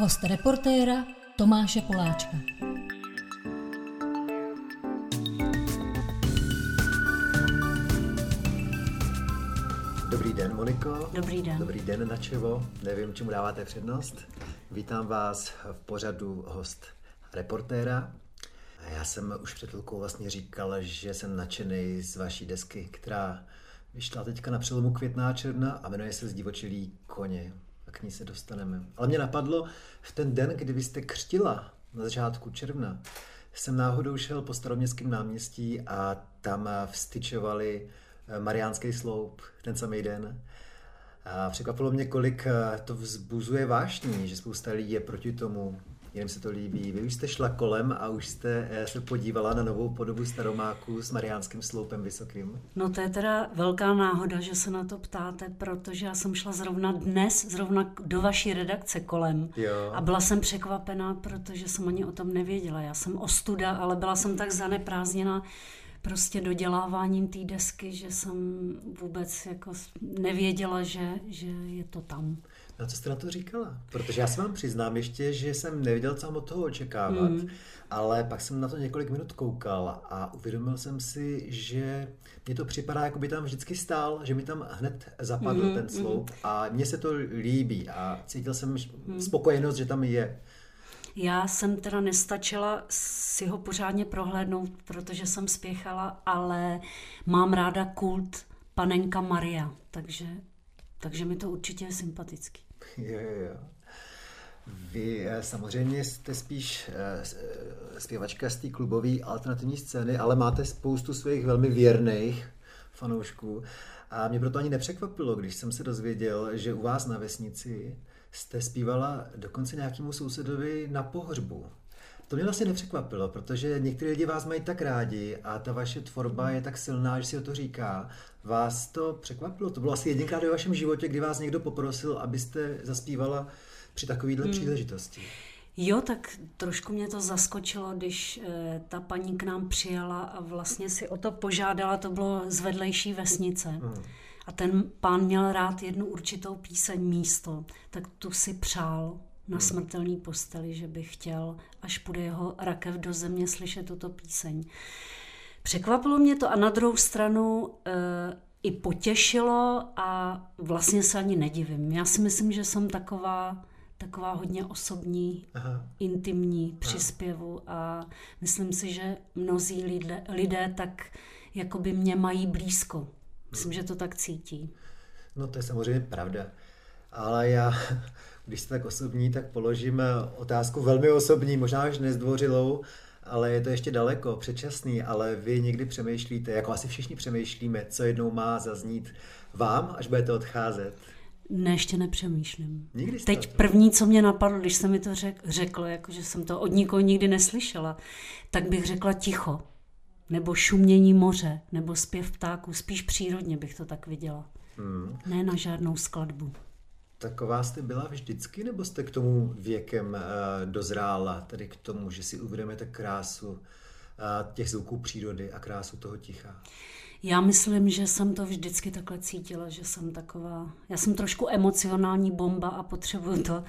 Host reportéra Tomáše Poláčka. Dobrý den, Moniko. Dobrý den. Dobrý den, Načevo. Nevím, čemu dáváte přednost. Vítám vás v pořadu host reportéra. Já jsem už před chvilkou vlastně říkal, že jsem nadšený z vaší desky, která vyšla teďka na přelomu května a června a jmenuje se Zdivočilý koně. A k ní se dostaneme. Ale mě napadlo, v ten den, kdy vy jste křtila na začátku června, jsem náhodou šel po staroměstském náměstí a tam vstyčovali Mariánský sloup ten samý den. A překvapilo mě, kolik to vzbuzuje vášní, že spousta lidí je proti tomu, Jen se to líbí. Vy už jste šla kolem a už jste eh, se podívala na novou podobu Staromáku s Mariánským sloupem vysokým. No to je teda velká náhoda, že se na to ptáte, protože já jsem šla zrovna dnes, zrovna do vaší redakce kolem. Jo. A byla jsem překvapená, protože jsem ani o tom nevěděla. Já jsem ostuda, ale byla jsem tak zaneprázdněna prostě doděláváním té desky, že jsem vůbec jako nevěděla, že, že je to tam. Na co jste na to říkala? Protože já se vám přiznám ještě, že jsem nevěděl, co mám od toho očekávat, mm. ale pak jsem na to několik minut koukal a uvědomil jsem si, že mně to připadá, jako by tam vždycky stál, že mi tam hned zapadl mm. ten sloup mm. a mně se to líbí a cítil jsem mm. spokojenost, že tam je. Já jsem teda nestačila si ho pořádně prohlédnout, protože jsem spěchala, ale mám ráda kult panenka Maria, takže, takže mi to určitě je sympatický. Jo, jo. Vy eh, samozřejmě jste spíš eh, eh, zpěvačka z té klubové alternativní scény, ale máte spoustu svých velmi věrných fanoušků. A mě proto ani nepřekvapilo, když jsem se dozvěděl, že u vás na vesnici jste zpívala dokonce nějakému sousedovi na pohřbu. To mě vlastně nepřekvapilo, protože někteří lidi vás mají tak rádi a ta vaše tvorba je tak silná, že si o to říká. Vás to překvapilo? To bylo asi jedinkrát ve vašem životě, kdy vás někdo poprosil, abyste zaspívala při takovéhle hmm. příležitosti. Jo, tak trošku mě to zaskočilo, když e, ta paní k nám přijala a vlastně si o to požádala, to bylo z vedlejší vesnice. Hmm. A ten pán měl rád jednu určitou píseň místo, tak tu si přál na hmm. smrtelný posteli, že by chtěl, až půjde jeho rakev do země, slyšet tuto píseň. Překvapilo mě to a na druhou stranu e, i potěšilo a vlastně se ani nedivím. Já si myslím, že jsem taková taková hodně osobní, Aha. intimní přispěvu a myslím si, že mnozí lidé, lidé tak jako by mě mají blízko. Myslím, že to tak cítí. No to je samozřejmě pravda. Ale já, když jste tak osobní, tak položím otázku velmi osobní, možná až nezdvořilou, ale je to ještě daleko, předčasný, ale vy někdy přemýšlíte, jako asi všichni přemýšlíme, co jednou má zaznít vám, až budete odcházet. Ne, ještě nepřemýšlím. Nikdy Teď první, co mě napadlo, když se mi to řek, řeklo, jako že jsem to od nikoho nikdy neslyšela, tak bych řekla ticho. Nebo šumění moře, nebo zpěv ptáků. Spíš přírodně bych to tak viděla. Hmm. Ne na žádnou skladbu. Taková jste byla vždycky, nebo jste k tomu věkem uh, dozrála, tedy k tomu, že si uvědomíte krásu uh, těch zvuků přírody a krásu toho ticha? Já myslím, že jsem to vždycky takhle cítila, že jsem taková, já jsem trošku emocionální bomba a potřebuju to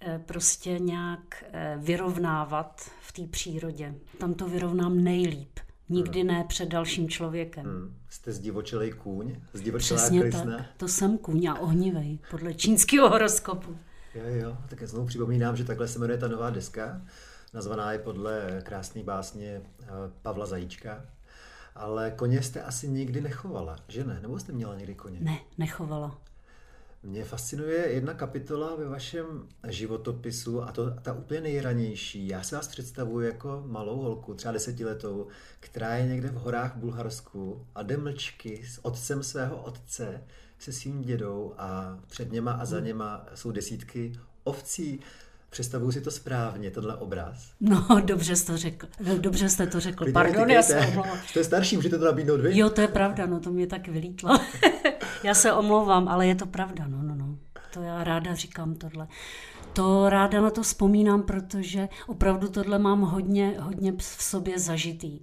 eh, prostě nějak vyrovnávat v té přírodě. Tam to vyrovnám nejlíp. Nikdy hmm. ne před dalším člověkem. Hmm. Jste zdivočelej kůň? Zdivočelá Přesně krysna? tak. To jsem kůň a ohnivej, podle čínského horoskopu. Jo, jo. Tak já znovu připomínám, že takhle se jmenuje ta nová deska. Nazvaná je podle krásné básně eh, Pavla Zajíčka. Ale koně jste asi nikdy nechovala, že ne? Nebo jste měla někdy koně? Ne, nechovala. Mě fascinuje jedna kapitola ve vašem životopisu a to ta úplně nejranější. Já se vás představuji jako malou holku, třeba desetiletou, která je někde v horách Bulharsku a jde mlčky s otcem svého otce, se svým dědou a před něma a za něma jsou desítky ovcí. Představuju si to správně, tenhle obraz. No, dobře jste to řekl. Dobře jste to řekl. Pardon, já se omlouvám. Jste starší, můžete to nabídnout vy? Jo, to je pravda, no to mě tak vylítlo. já se omlouvám, ale je to pravda, no, no, no. To já ráda říkám tohle. To ráda na to vzpomínám, protože opravdu tohle mám hodně, hodně v sobě zažitý.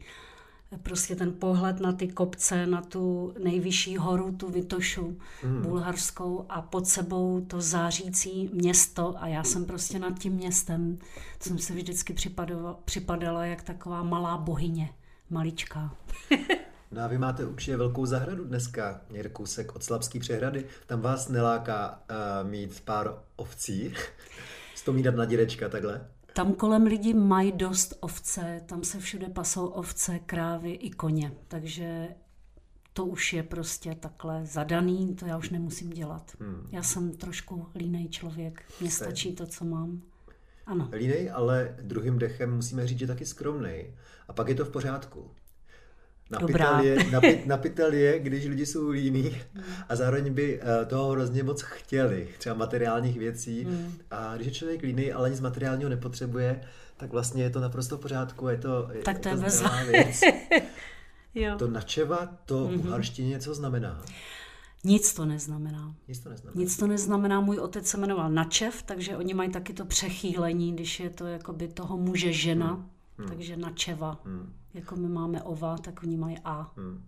Prostě ten pohled na ty kopce, na tu nejvyšší horu, tu Vitošu hmm. bulharskou a pod sebou to zářící město a já jsem prostě nad tím městem, to jsem se vždycky připadala, připadala jak taková malá bohyně, maličká. No a vy máte určitě velkou zahradu dneska, někde kousek od Slabský přehrady. Tam vás neláká uh, mít pár ovcí, stomídat na dědečka takhle? Tam kolem lidi mají dost ovce, tam se všude pasou ovce, krávy i koně, takže to už je prostě takhle zadaný, to já už nemusím dělat. Hmm. Já jsem trošku línej člověk, mně stačí to, co mám. Ano. Línej, ale druhým dechem musíme říct, že taky skromnej. A pak je to v pořádku. Napitel je, napit, napitel je, když lidi jsou líní a zároveň by eh, toho hrozně moc chtěli, třeba materiálních věcí. Hmm. A když je člověk líný, ale nic materiálního nepotřebuje, tak vlastně je to naprosto v pořádku. Je to, tak to je, to je věc. jo. To načeva, to mm-hmm. uharštině něco znamená. Nic to neznamená. Nic to neznamená. Nic to neznamená. Můj otec se jmenoval Načev, takže oni mají taky to přechýlení, když je to jakoby toho muže žena, hmm. Hmm. takže Načeva. Hmm. Jako my máme ova, tak oni mají A. Hmm.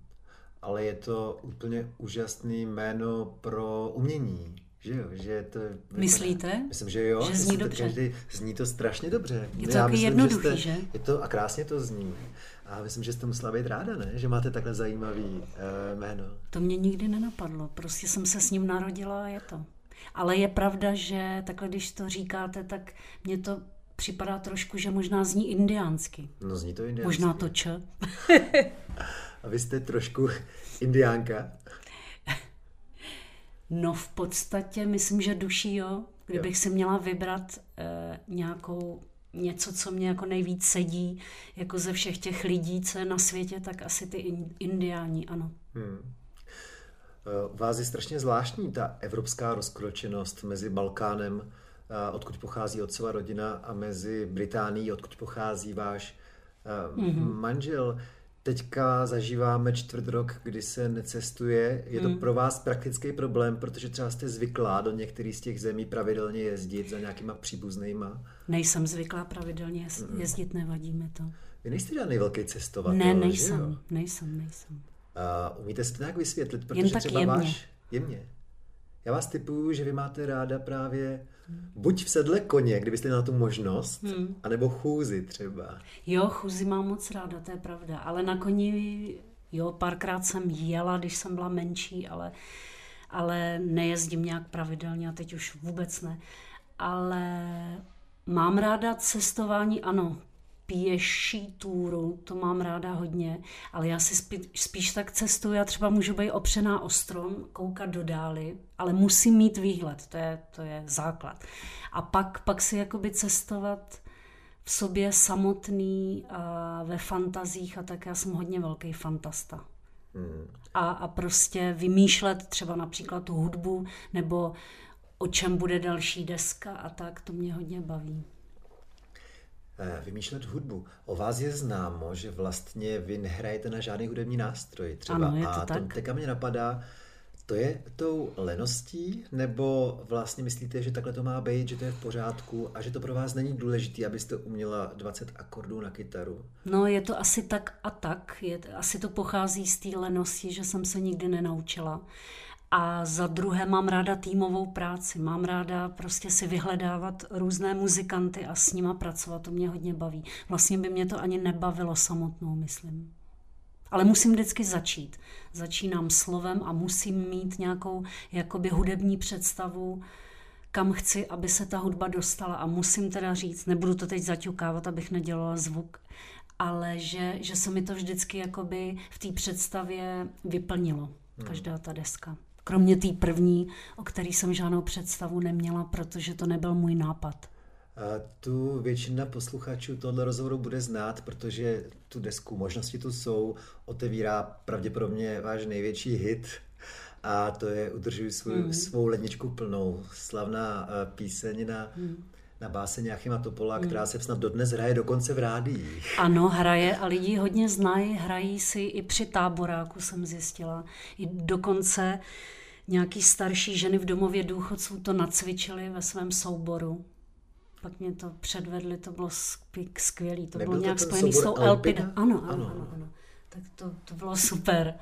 Ale je to úplně úžasný jméno pro umění. Že jo, že to je, Myslíte? Myslím, že jo. Že zní dobře. Každý, zní to strašně dobře. Je to taky jednoduchý, že, jste, že? Je to, a krásně to zní. A myslím, že jste musela být ráda, ne? Že máte takhle zajímavý uh, jméno. To mě nikdy nenapadlo. Prostě jsem se s ním narodila a je to. Ale je pravda, že takhle, když to říkáte, tak mě to připadá trošku, že možná zní indiánsky. No zní to indiánsky. Možná to č. A vy jste trošku indiánka? No v podstatě myslím, že duší jo. Kdybych jo. si měla vybrat eh, nějakou něco, co mě jako nejvíc sedí, jako ze všech těch lidí, co je na světě, tak asi ty indiáni, ano. Hmm. Eh, vás je strašně zvláštní ta evropská rozkročenost mezi Balkánem, odkud pochází otcova rodina a mezi Británií, odkud pochází váš mm-hmm. manžel. Teďka zažíváme čtvrt rok, kdy se necestuje. Je to mm. pro vás praktický problém, protože třeba jste zvyklá do některých z těch zemí pravidelně jezdit za nějakýma příbuznýma? Nejsem zvyklá pravidelně jezdit, mm. nevadí mi to. Vy nejste žádný velký cestovatel, Ne, nejsem, nejsem, nejsem. A umíte si to nějak vysvětlit, protože Jen tak třeba jemně. váš... Jemně. Já vás typuju, že vy máte ráda právě buď v sedle koně, kdybyste měla tu možnost, hmm. anebo chůzi třeba. Jo, chůzi mám moc ráda, to je pravda. Ale na koni, jo, párkrát jsem jela, když jsem byla menší, ale, ale nejezdím nějak pravidelně a teď už vůbec ne. Ale mám ráda cestování, ano, pěší túru, to mám ráda hodně, ale já si spí, spíš tak cestuju, já třeba můžu být opřená o strom, koukat do dály, ale musím mít výhled, to je, to je základ. A pak, pak si jakoby cestovat v sobě samotný a ve fantazích a tak já jsem hodně velký fantasta. Hmm. A, a prostě vymýšlet třeba například tu hudbu nebo o čem bude další deska a tak, to mě hodně baví. Eh, vymýšlet hudbu. O vás je známo, že vlastně vy nehrajete na žádný hudební nástroj třeba. Ano, je to a tak. teďka mě napadá, to je tou leností, nebo vlastně myslíte, že takhle to má být, že to je v pořádku a že to pro vás není důležité, abyste uměla 20 akordů na kytaru? No je to asi tak a tak. Je, asi to pochází z té lenosti, že jsem se nikdy nenaučila. A za druhé mám ráda týmovou práci. Mám ráda prostě si vyhledávat různé muzikanty a s nima pracovat. To mě hodně baví. Vlastně by mě to ani nebavilo samotnou, myslím. Ale musím vždycky začít. Začínám slovem a musím mít nějakou jakoby hudební představu, kam chci, aby se ta hudba dostala. A musím teda říct, nebudu to teď zaťukávat, abych nedělala zvuk, ale že, že se mi to vždycky jakoby v té představě vyplnilo, hmm. každá ta deska. Kromě té první, o který jsem žádnou představu neměla, protože to nebyl můj nápad. A tu většina posluchačů tohle rozhovoru bude znát, protože tu desku Možnosti tu jsou, otevírá pravděpodobně váš největší hit a to je Udržuj svou, mm. svou ledničku plnou. Slavná eh, píseň na mm na báseň Jachima Topola, hmm. která se snad dodnes hraje dokonce v rádiích. Ano, hraje a lidi hodně znají, hrají si i při táboráku, jsem zjistila. I dokonce nějaký starší ženy v domově důchodců to nacvičili ve svém souboru. Pak mě to předvedli, to bylo skvělé. To Nebyl bylo nějak spojené s tou Elpida. Ano, ano, ano, ano. tak to, to bylo super.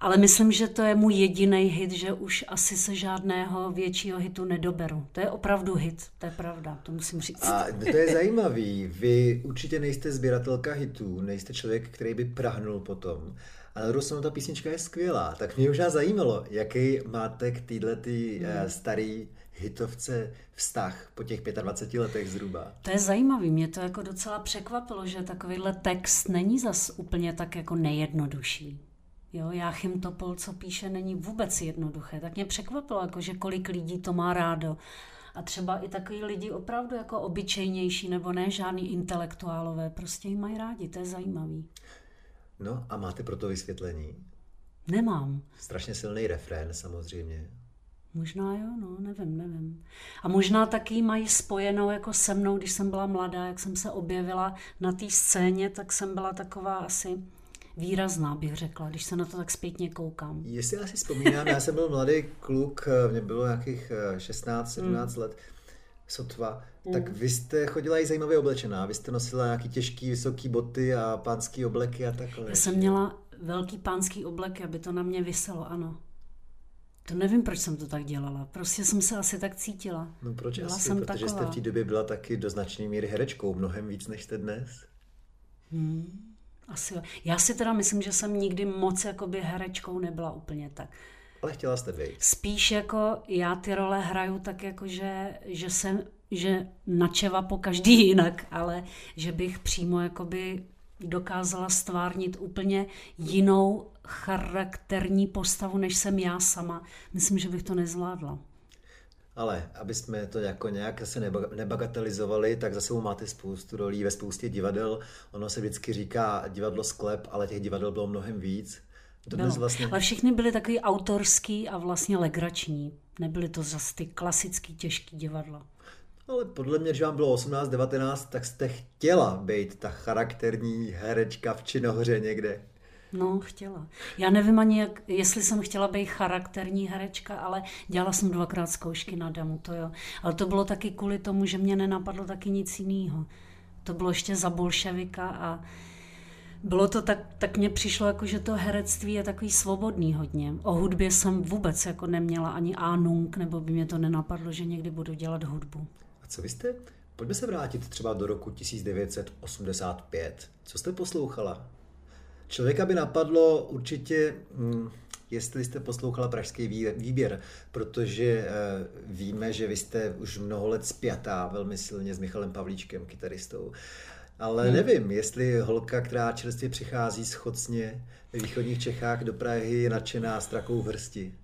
Ale myslím, že to je můj jediný hit, že už asi se žádného většího hitu nedoberu. To je opravdu hit, to je pravda, to musím říct. A to je zajímavý. Vy určitě nejste sběratelka hitů, nejste člověk, který by prahnul potom. Ale na druhou stranu ta písnička je skvělá. Tak mě už zajímalo, jaký máte k této tý, hmm. starý hitovce vztah po těch 25 letech zhruba. To je zajímavý, mě to jako docela překvapilo, že takovýhle text není zas úplně tak jako nejjednodušší. Jo, Jáchym Topol, co píše, není vůbec jednoduché. Tak mě překvapilo, jako, že kolik lidí to má rádo. A třeba i takový lidi opravdu jako obyčejnější, nebo ne žádný intelektuálové, prostě ji mají rádi, to je zajímavý. No a máte pro to vysvětlení? Nemám. Strašně silný refrén samozřejmě. Možná jo, no, nevím, nevím. A možná taky mají spojenou jako se mnou, když jsem byla mladá, jak jsem se objevila na té scéně, tak jsem byla taková asi výrazná, bych řekla, když se na to tak zpětně koukám. Jestli já si vzpomínám, já jsem byl mladý kluk, mě bylo nějakých 16-17 mm. let, sotva, mm. tak vy jste chodila i zajímavě oblečená, vy jste nosila nějaký těžký, vysoký boty a pánský obleky a takhle. Já jsem měla velký pánský oblek, aby to na mě vyselo, ano. To nevím, proč jsem to tak dělala. Prostě jsem se asi tak cítila. No proč byla asi? Jsem Protože taková. jste v té době byla taky do značné míry herečkou, mnohem víc, než jste dnes. Hmm. Asi jo. Já si teda myslím, že jsem nikdy moc jakoby herečkou nebyla úplně tak. Ale chtěla jste být. Spíš jako já ty role hraju tak jako, že, že jsem že načeva po každý jinak, ale že bych přímo jakoby dokázala stvárnit úplně jinou charakterní postavu, než jsem já sama. Myslím, že bych to nezvládla. Ale aby jsme to jako nějak se nebagatelizovali, tak za sebou máte spoustu rolí ve spoustě divadel. Ono se vždycky říká divadlo sklep, ale těch divadel bylo mnohem víc. Dnes vlastně... Ale všichni byli takový autorský a vlastně legrační. Nebyly to zase ty klasický těžký divadla. Ale podle mě, když vám bylo 18-19, tak jste chtěla být ta charakterní herečka v Činohře někde. No, chtěla. Já nevím ani, jak, jestli jsem chtěla být charakterní herečka, ale dělala jsem dvakrát zkoušky na damu, to jo. Ale to bylo taky kvůli tomu, že mě nenapadlo taky nic jiného. To bylo ještě za bolševika a bylo to tak, tak mně přišlo, jako, že to herectví je takový svobodný hodně. O hudbě jsem vůbec jako neměla ani ánung, nebo by mě to nenapadlo, že někdy budu dělat hudbu. A co vy jste? Pojďme se vrátit třeba do roku 1985. Co jste poslouchala? Člověka by napadlo určitě, hm, jestli jste poslouchala Pražský výběr, protože eh, víme, že vy jste už mnoho let spjatá velmi silně s Michalem Pavlíčkem, kytaristou. Ale hmm. nevím, jestli holka, která čerstvě přichází schodně ve východních Čechách do Prahy, je nadšená strakou vrsti.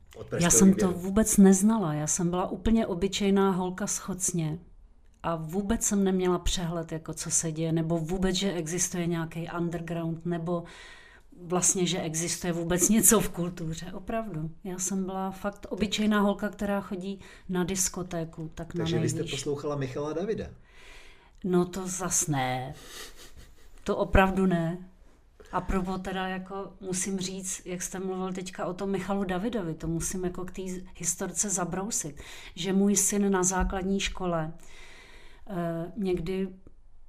Já jsem výběru. to vůbec neznala. Já jsem byla úplně obyčejná holka schodně a vůbec jsem neměla přehled, jako co se děje, nebo vůbec, že existuje nějaký underground, nebo vlastně, že existuje vůbec něco v kultuře. Opravdu. Já jsem byla fakt obyčejná holka, která chodí na diskotéku. Tak Takže na vy jste poslouchala Michala Davida? No to zas ne. To opravdu ne. A probo teda jako musím říct, jak jste mluvil teďka o tom Michalu Davidovi, to musím jako k té historce zabrousit, že můj syn na základní škole někdy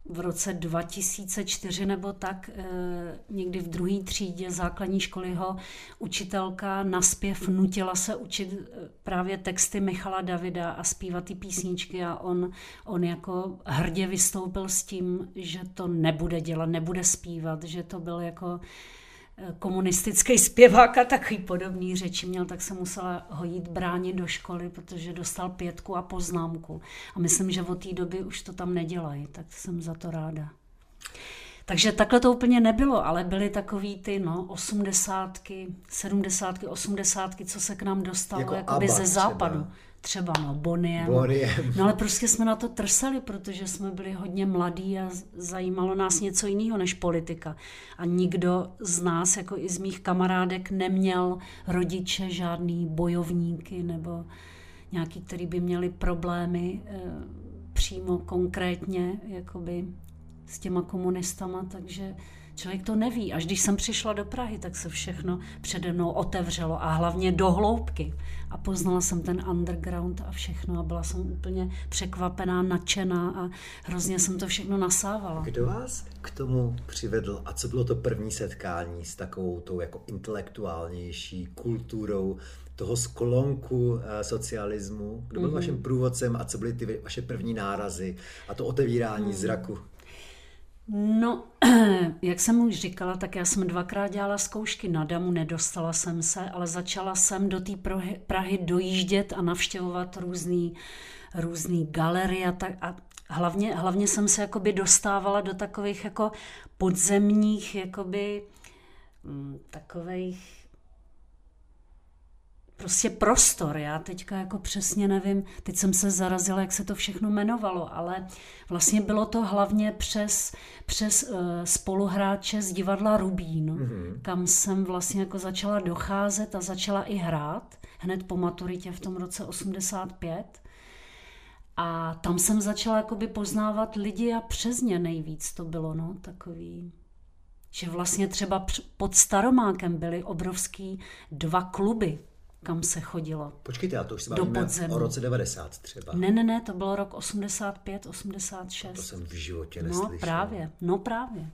v roce 2004 nebo tak, eh, někdy v druhé třídě základní školy ho učitelka naspěv nutila se učit eh, právě texty Michala Davida a zpívat ty písničky a on, on jako hrdě vystoupil s tím, že to nebude dělat, nebude zpívat, že to byl jako komunistický zpěvák a takový podobný řeči měl, tak se musela ho jít bránit do školy, protože dostal pětku a poznámku. A myslím, že od té doby už to tam nedělají, tak jsem za to ráda. Takže takhle to úplně nebylo, ale byly takový ty no, osmdesátky, sedmdesátky, osmdesátky, co se k nám dostalo jako jakoby ze západu. Třeba třeba no, Boniem. Boniem. No ale prostě jsme na to trsali, protože jsme byli hodně mladí a zajímalo nás něco jiného než politika. A nikdo z nás, jako i z mých kamarádek, neměl rodiče žádný bojovníky nebo nějaký, který by měli problémy e, přímo konkrétně jakoby s těma komunistama, takže Člověk to neví. Až když jsem přišla do Prahy, tak se všechno přede mnou otevřelo a hlavně do hloubky. A poznala jsem ten underground a všechno a byla jsem úplně překvapená, nadšená a hrozně jsem to všechno nasávala. Kdo vás k tomu přivedl a co bylo to první setkání s takovou tou jako intelektuálnější kulturou toho sklonku eh, socialismu? Kdo byl mm-hmm. vaším průvodcem a co byly ty vaše první nárazy a to otevírání mm. zraku? No, jak jsem už říkala, tak já jsem dvakrát dělala zkoušky na Damu, nedostala jsem se, ale začala jsem do té Prahy dojíždět a navštěvovat různý, různý galerie a, tak, a hlavně, hlavně jsem se jakoby dostávala do takových jako podzemních jakoby mm, takových prostě prostor. Já teďka jako přesně nevím, teď jsem se zarazila, jak se to všechno jmenovalo, ale vlastně bylo to hlavně přes, přes uh, spoluhráče z divadla Rubín, mm-hmm. kam jsem vlastně jako začala docházet a začala i hrát hned po maturitě v tom roce 85. A tam jsem začala jakoby poznávat lidi a přes ně nejvíc to bylo, no, takový že vlastně třeba pod Staromákem byly obrovský dva kluby kam se chodilo. Počkejte, a to už se bavíme o roce 90 třeba. Ne, ne, ne, to bylo rok 85, 86. To jsem v životě no, neslyšel. No právě, no právě.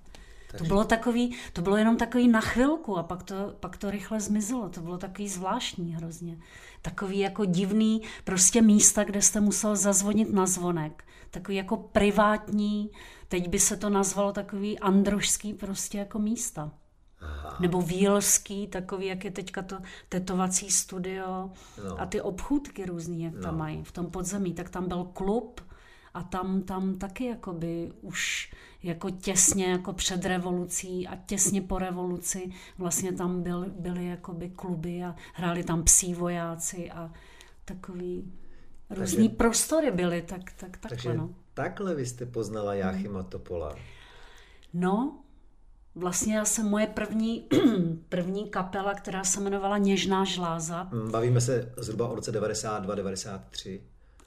Takže... To bylo takový, to bylo jenom takový na chvilku a pak to, pak to rychle zmizelo. To bylo takový zvláštní hrozně. Takový jako divný prostě místa, kde jste musel zazvonit na zvonek. Takový jako privátní, teď by se to nazvalo takový androžský prostě jako místa. Aha. Nebo Vílský, takový, jak je teďka to tetovací studio no. a ty obchůdky různý, jak no. tam mají v tom podzemí, tak tam byl klub a tam, tam taky jakoby už jako těsně jako před revolucí a těsně po revoluci vlastně tam byl, byly jakoby kluby a hráli tam psí vojáci a takový různý takže, prostory byly, tak, tak takhle takže no. takhle vy jste poznala Jáchyma Topola? No, Vlastně já jsem moje první, první kapela, která se jmenovala Něžná žláza. Mm, bavíme se zhruba o roce 92, 93.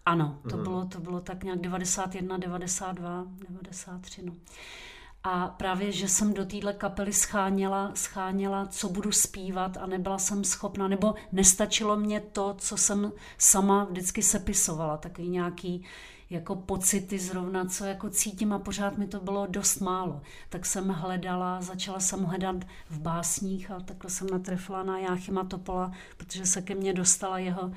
Ano, to, mm. bylo, to bylo tak nějak 91, 92, 93. No. A právě, že jsem do téhle kapely scháněla, scháněla, co budu zpívat a nebyla jsem schopna, nebo nestačilo mě to, co jsem sama vždycky sepisovala, takový nějaký jako pocity zrovna, co jako cítím a pořád mi to bylo dost málo. Tak jsem hledala, začala jsem hledat v básních a takhle jsem natrefila na Jáchyma Topola, protože se ke mně dostala jeho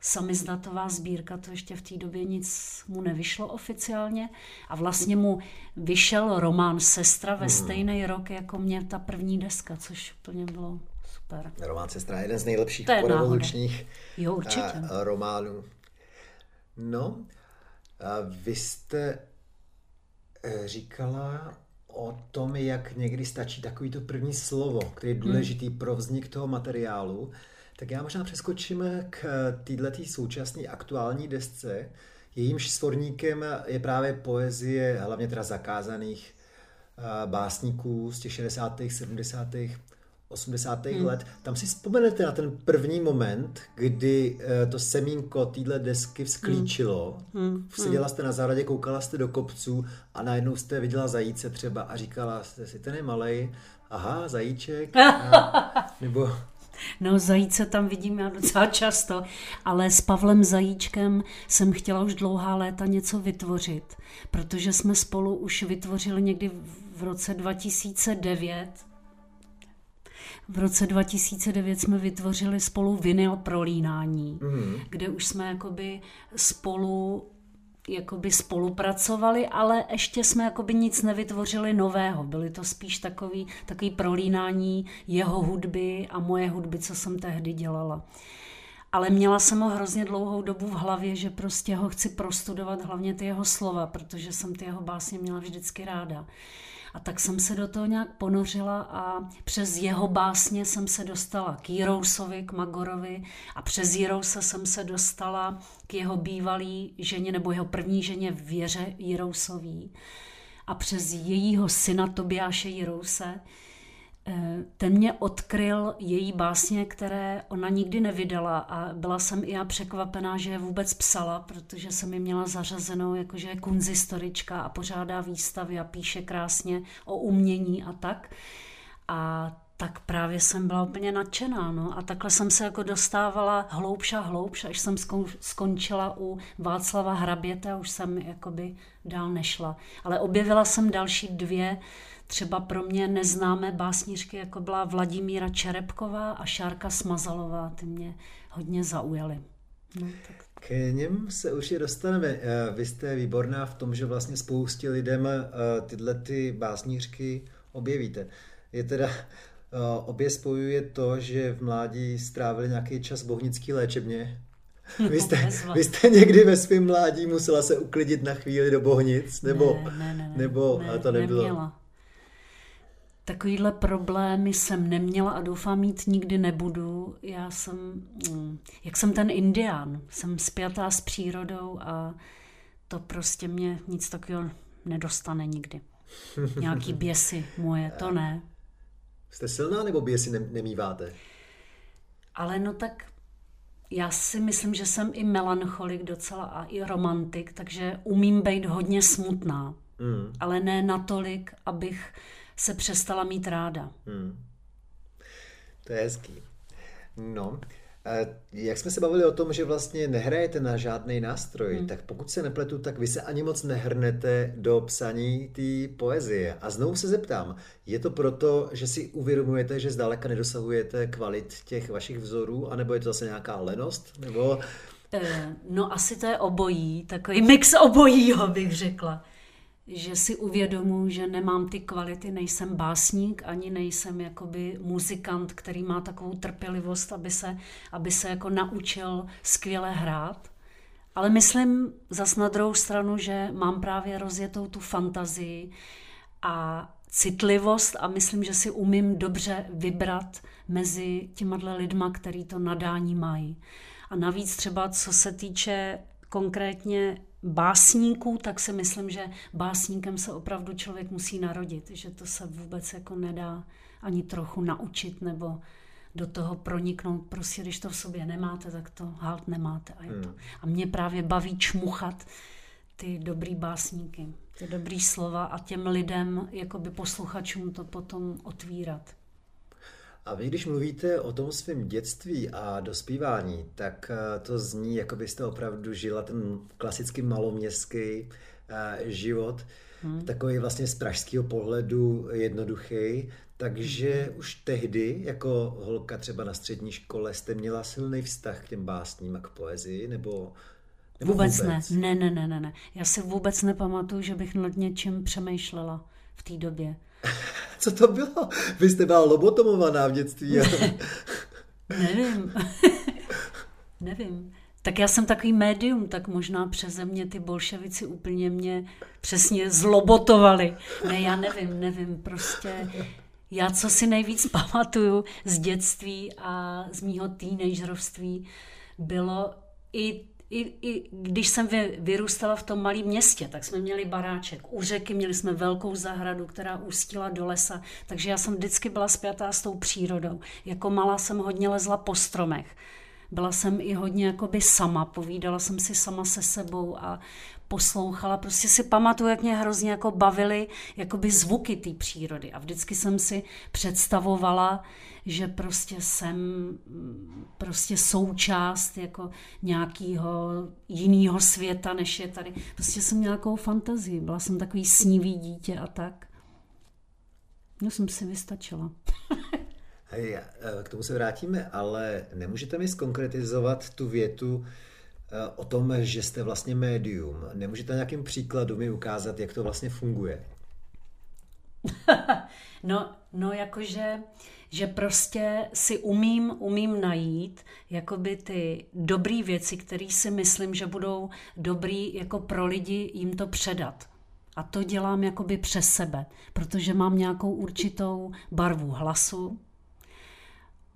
samizdatová sbírka, to ještě v té době nic mu nevyšlo oficiálně a vlastně mu vyšel román Sestra ve hmm. stejný rok jako mě ta první deska, což úplně bylo super. Román Sestra je jeden z nejlepších jo, určitě. románů. No, vy jste eh, říkala o tom, jak někdy stačí takový to první slovo, který je hmm. důležitý hmm. pro vznik toho materiálu. Tak já možná přeskočím k této současné aktuální desce. Jejímž svorníkem je právě poezie, hlavně teda zakázaných eh, básníků z těch 60. 70. 80. Hmm. let. Tam si vzpomenete na ten první moment, kdy uh, to semínko téhle desky vzklíčilo. Hmm. Hmm. Seděla jste na zahradě, koukala jste do kopců a najednou jste viděla zajíce třeba a říkala jste si, ten je malej, aha, zajíček. a, nebo... No, zajíce tam vidím já docela často, ale s Pavlem Zajíčkem jsem chtěla už dlouhá léta něco vytvořit, protože jsme spolu už vytvořili někdy v roce 2009 v roce 2009 jsme vytvořili spolu vinyl prolínání, mm. kde už jsme jakoby spolu jakoby spolupracovali, ale ještě jsme jakoby nic nevytvořili nového. Byly to spíš takový, takový prolínání jeho hudby a moje hudby, co jsem tehdy dělala. Ale měla jsem ho hrozně dlouhou dobu v hlavě, že prostě ho chci prostudovat, hlavně ty jeho slova, protože jsem ty jeho básně měla vždycky ráda. A tak jsem se do toho nějak ponořila a přes jeho básně jsem se dostala k Jirousovi, k Magorovi a přes Jirouse jsem se dostala k jeho bývalý ženě nebo jeho první ženě Věře Jirousový. A přes jejího syna Tobiáše Jirouse ten mě odkryl její básně, které ona nikdy nevydala a byla jsem i já překvapená, že je vůbec psala, protože jsem ji měla zařazenou, jakože je kunzistorička a pořádá výstavy a píše krásně o umění a tak. A tak právě jsem byla úplně nadšená. No. A takhle jsem se jako dostávala hloubš a hloubš, až jsem skončila u Václava Hraběte a už jsem jakoby dál nešla. Ale objevila jsem další dvě třeba pro mě neznámé básnířky, jako byla Vladimíra Čerepková a Šárka Smazalová, ty mě hodně zaujaly. No, tak. K něm se určitě dostaneme. Eh, vy jste výborná v tom, že vlastně spoustě lidem eh, tyhle ty básnířky objevíte. Je teda eh, obě spojuje to, že v mládí strávili nějaký čas v bohnický léčebně. Vy jste, vy jste někdy ve svém mládí musela se uklidit na chvíli do Bohnic? Nebo, ne, ne, ne, nebo ne, to nebylo? Neměla. Takovýhle problémy jsem neměla a doufám mít nikdy nebudu. Já jsem, mm, jak jsem ten indián, jsem spjatá s přírodou a to prostě mě nic takového nedostane nikdy. Nějaký běsy moje, to ne. Jste silná nebo běsy nemýváte? Ale no tak já si myslím, že jsem i melancholik docela a i romantik, takže umím být hodně smutná. Mm. Ale ne natolik, abych se přestala mít ráda. Hmm. To je hezký. No, jak jsme se bavili o tom, že vlastně nehrajete na žádný nástroj, hmm. tak pokud se nepletu, tak vy se ani moc nehrnete do psaní té poezie. A znovu se zeptám, je to proto, že si uvědomujete, že zdaleka nedosahujete kvalit těch vašich vzorů, anebo je to zase nějaká lenost? Nebo... Eh, no asi to je obojí, takový mix obojího bych řekla že si uvědomuji, že nemám ty kvality, nejsem básník, ani nejsem jakoby muzikant, který má takovou trpělivost, aby se, aby se jako naučil skvěle hrát. Ale myslím zas na druhou stranu, že mám právě rozjetou tu fantazii a citlivost a myslím, že si umím dobře vybrat mezi těma lidma, který to nadání mají. A navíc třeba, co se týče konkrétně básníků, tak si myslím, že básníkem se opravdu člověk musí narodit, že to se vůbec jako nedá ani trochu naučit nebo do toho proniknout. Prostě když to v sobě nemáte, tak to halt nemáte. A, je to. Hmm. a mě právě baví čmuchat ty dobrý básníky, ty dobrý slova a těm lidem, jakoby posluchačům to potom otvírat. A vy, když mluvíte o tom svém dětství a dospívání, tak eh, to zní, jako byste opravdu žila ten klasický maloměstský eh, život, hmm. takový vlastně z pražského pohledu jednoduchý. Takže hmm. už tehdy, jako holka třeba na střední škole, jste měla silný vztah k těm básním a k poezii, nebo, nebo vůbec, vůbec ne. Ne, ne, ne, ne. Já si vůbec nepamatuju, že bych nad něčím přemýšlela v té době. Co to bylo? Vy jste byla lobotomovaná v dětství. Nevím. Nevím. Tak já jsem takový médium, tak možná přeze mě ty bolševici úplně mě přesně zlobotovali. Ne, já nevím, nevím, prostě já, co si nejvíc pamatuju z dětství a z mýho teenagerovství, bylo i i, i když jsem vy, vyrůstala v tom malém městě, tak jsme měli baráček u řeky, měli jsme velkou zahradu, která ústila do lesa, takže já jsem vždycky byla spjatá s tou přírodou. Jako malá jsem hodně lezla po stromech. Byla jsem i hodně jakoby sama, povídala jsem si sama se sebou a poslouchala. Prostě si pamatuju, jak mě hrozně jako bavily jakoby zvuky té přírody. A vždycky jsem si představovala, že prostě jsem prostě součást jako nějakého jiného světa, než je tady. Prostě jsem měla nějakou fantazii. Byla jsem takový snivý dítě a tak. No jsem si vystačila. Hej, k tomu se vrátíme, ale nemůžete mi skonkretizovat tu větu, o tom, že jste vlastně médium. Nemůžete nějakým příkladům mi ukázat, jak to vlastně funguje? no, no jakože že prostě si umím, umím najít jakoby ty dobré věci, které si myslím, že budou dobrý jako pro lidi jim to předat. A to dělám jakoby přes sebe, protože mám nějakou určitou barvu hlasu,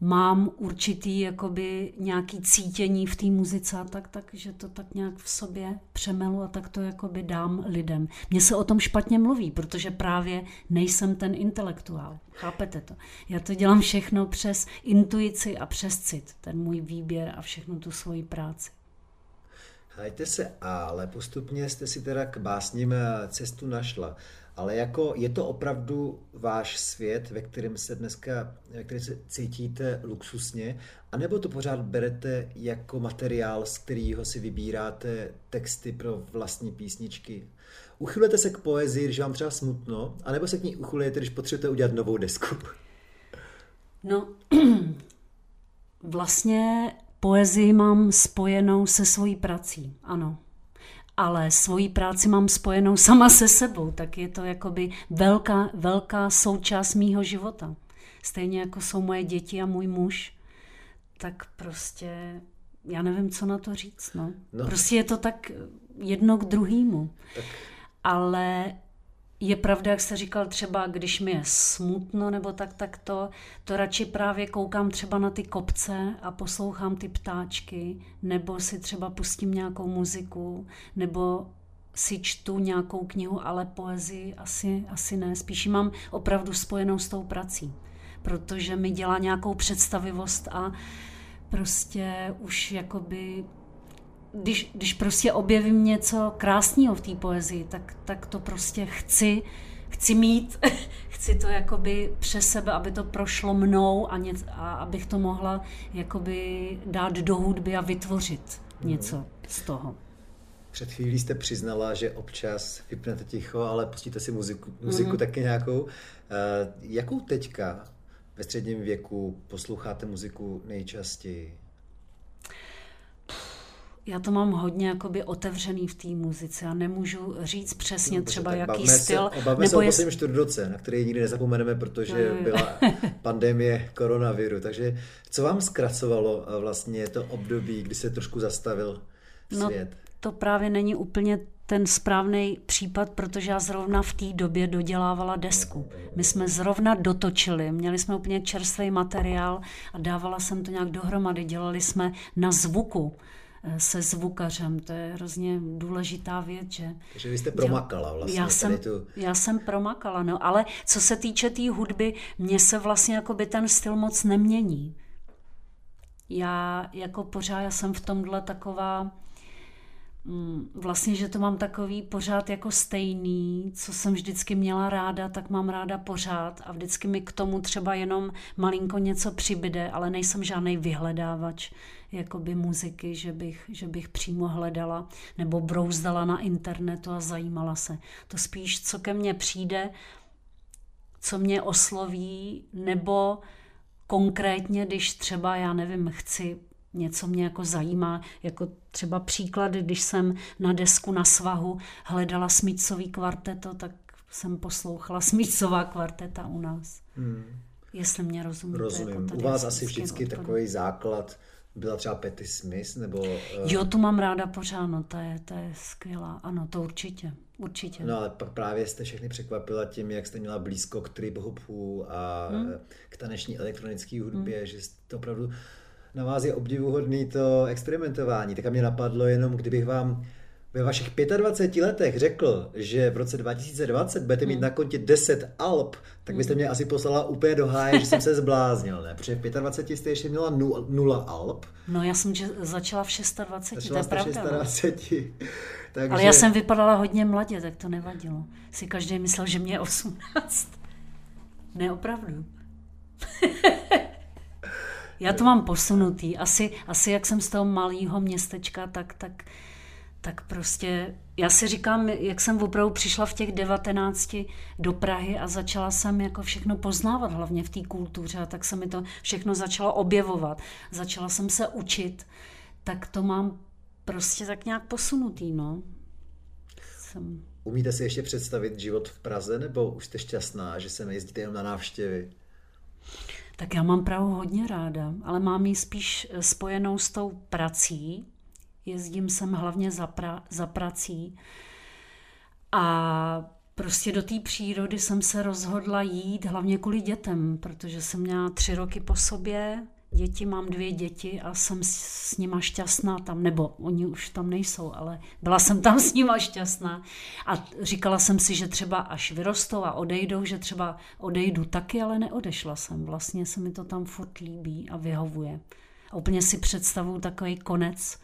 mám určitý jakoby nějaký cítění v té muzice a tak, tak, že to tak nějak v sobě přemelu a tak to jakoby dám lidem. Mně se o tom špatně mluví, protože právě nejsem ten intelektuál. Chápete to? Já to dělám všechno přes intuici a přes cit, ten můj výběr a všechno tu svoji práci. Hajte se, ale postupně jste si teda k básním cestu našla ale jako je to opravdu váš svět, ve kterém se dneska, ve kterém se cítíte luxusně, anebo to pořád berete jako materiál, z kterého si vybíráte texty pro vlastní písničky? Uchylujete se k poezii, když vám třeba smutno, anebo se k ní uchylujete, když potřebujete udělat novou desku? No, vlastně poezii mám spojenou se svojí prací, ano ale svoji práci mám spojenou sama se sebou, tak je to jakoby velká, velká součást mýho života. Stejně jako jsou moje děti a můj muž, tak prostě já nevím, co na to říct. No. No. Prostě je to tak jedno k druhému. Tak. Ale je pravda, jak jste říkal, třeba když mi je smutno nebo tak, tak to, to radši právě koukám třeba na ty kopce a poslouchám ty ptáčky, nebo si třeba pustím nějakou muziku, nebo si čtu nějakou knihu, ale poezii asi, asi ne. Spíš mám opravdu spojenou s tou prací, protože mi dělá nějakou představivost a prostě už jakoby když, když prostě objevím něco krásného v té poezii, tak, tak to prostě chci, chci mít, chci to jakoby přes sebe, aby to prošlo mnou a, ně, a abych to mohla jakoby dát do hudby a vytvořit něco z toho. Před chvílí jste přiznala, že občas vypnete ticho, ale pustíte si muziku, muziku mm-hmm. taky nějakou. Uh, jakou teďka ve středním věku posloucháte muziku nejčastěji? Já to mám hodně jakoby otevřený v té muzice. Já nemůžu říct přesně no, třeba jaký styl. Se, nebo se o jest... čtvrtdoce, na který nikdy nezapomeneme, protože no, byla pandemie koronaviru. Takže co vám zkracovalo vlastně to období, kdy se trošku zastavil no, svět? No, to právě není úplně ten správný případ, protože já zrovna v té době dodělávala desku. My jsme zrovna dotočili, měli jsme úplně čerstvý materiál a dávala jsem to nějak dohromady. Dělali jsme na zvuku se zvukařem. To je hrozně důležitá věc, že... Takže vy jste promakala vlastně. Já jsem, tu... já jsem promakala, no, ale co se týče té tý hudby, mně se vlastně jako by ten styl moc nemění. Já jako pořád, já jsem v tomhle taková, vlastně, že to mám takový pořád jako stejný, co jsem vždycky měla ráda, tak mám ráda pořád a vždycky mi k tomu třeba jenom malinko něco přibyde, ale nejsem žádný vyhledávač jakoby muziky, že bych, že bych přímo hledala nebo brouzdala na internetu a zajímala se. To spíš, co ke mně přijde, co mě osloví, nebo konkrétně, když třeba, já nevím, chci něco mě jako zajímá, jako třeba příklad, když jsem na desku na svahu hledala smícový kvarteto, tak jsem poslouchala smícová kvarteta u nás. Hmm. Jestli mě rozumíte. Rozumím. Jako u vás asi vždycky odpověd. takový základ byla třeba Petty Smith, nebo... Uh... Jo, tu mám ráda pořád, no, to je, to je skvělá. Ano, to určitě, určitě. No ale pak právě jste všechny překvapila tím, jak jste měla blízko k trip hopu a hmm. k taneční elektronické hudbě, hmm. že to opravdu na vás je obdivuhodný to experimentování. Tak a mě napadlo jenom, kdybych vám ve vašich 25 letech řekl, že v roce 2020 budete mít hmm. na kontě 10 alb, tak byste hmm. mě asi poslala úplně do háje, že jsem se zbláznil, ne? Protože v 25 jste ještě měla nula, nula alb. No já jsem začala v 26, začala to je pravda. v 26. No. Takže... Ale já jsem vypadala hodně mladě, tak to nevadilo. Si každý myslel, že mě je 18. Ne, opravdu. já to mám posunutý. Asi, asi jak jsem z toho malého městečka, tak, tak tak prostě já si říkám, jak jsem opravdu přišla v těch 19 do Prahy a začala jsem jako všechno poznávat, hlavně v té kultuře, a tak se mi to všechno začalo objevovat. Začala jsem se učit, tak to mám prostě tak nějak posunutý, no. Jsem... Umíte si ještě představit život v Praze, nebo už jste šťastná, že se nejezdíte jenom na návštěvy? Tak já mám Prahu hodně ráda, ale mám ji spíš spojenou s tou prací, jezdím sem hlavně za, pra, za prací. A prostě do té přírody jsem se rozhodla jít hlavně kvůli dětem, protože jsem měla tři roky po sobě, děti, mám dvě děti a jsem s nima šťastná tam, nebo oni už tam nejsou, ale byla jsem tam s nima šťastná. A říkala jsem si, že třeba až vyrostou a odejdou, že třeba odejdu taky, ale neodešla jsem. Vlastně se mi to tam furt líbí a vyhovuje. A úplně si představuju takový konec,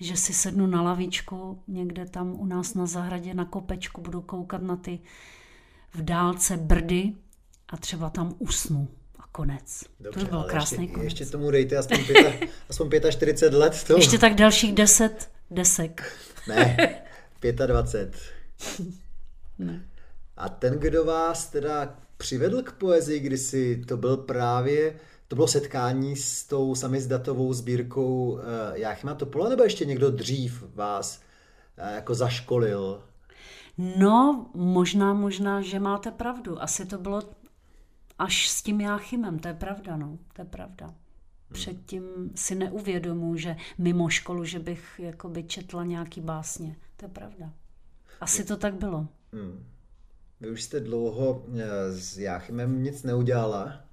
že si sednu na lavičku někde tam u nás na zahradě na kopečku, budu koukat na ty v dálce brdy a třeba tam usnu konec. Dobře, to by byl krásný ještě, konec. Ještě tomu dejte aspoň, pěta, aspoň 45 let. To... Ještě tak dalších 10 desek. Ne, 25. ne. A ten, kdo vás teda přivedl k poezii kdysi, to byl právě to bylo setkání s tou samizdatovou sbírkou uh, Jáchyma Topola, nebo ještě někdo dřív vás uh, jako zaškolil? No, možná, možná, že máte pravdu. Asi to bylo až s tím Jáchymem, to je pravda, no, to je pravda. Hmm. Předtím si neuvědomuji, že mimo školu, že bych jakoby četla nějaký básně. To je pravda. Asi to tak bylo. Hmm. Vy už jste dlouho eh, s Jáchymem nic neudělala.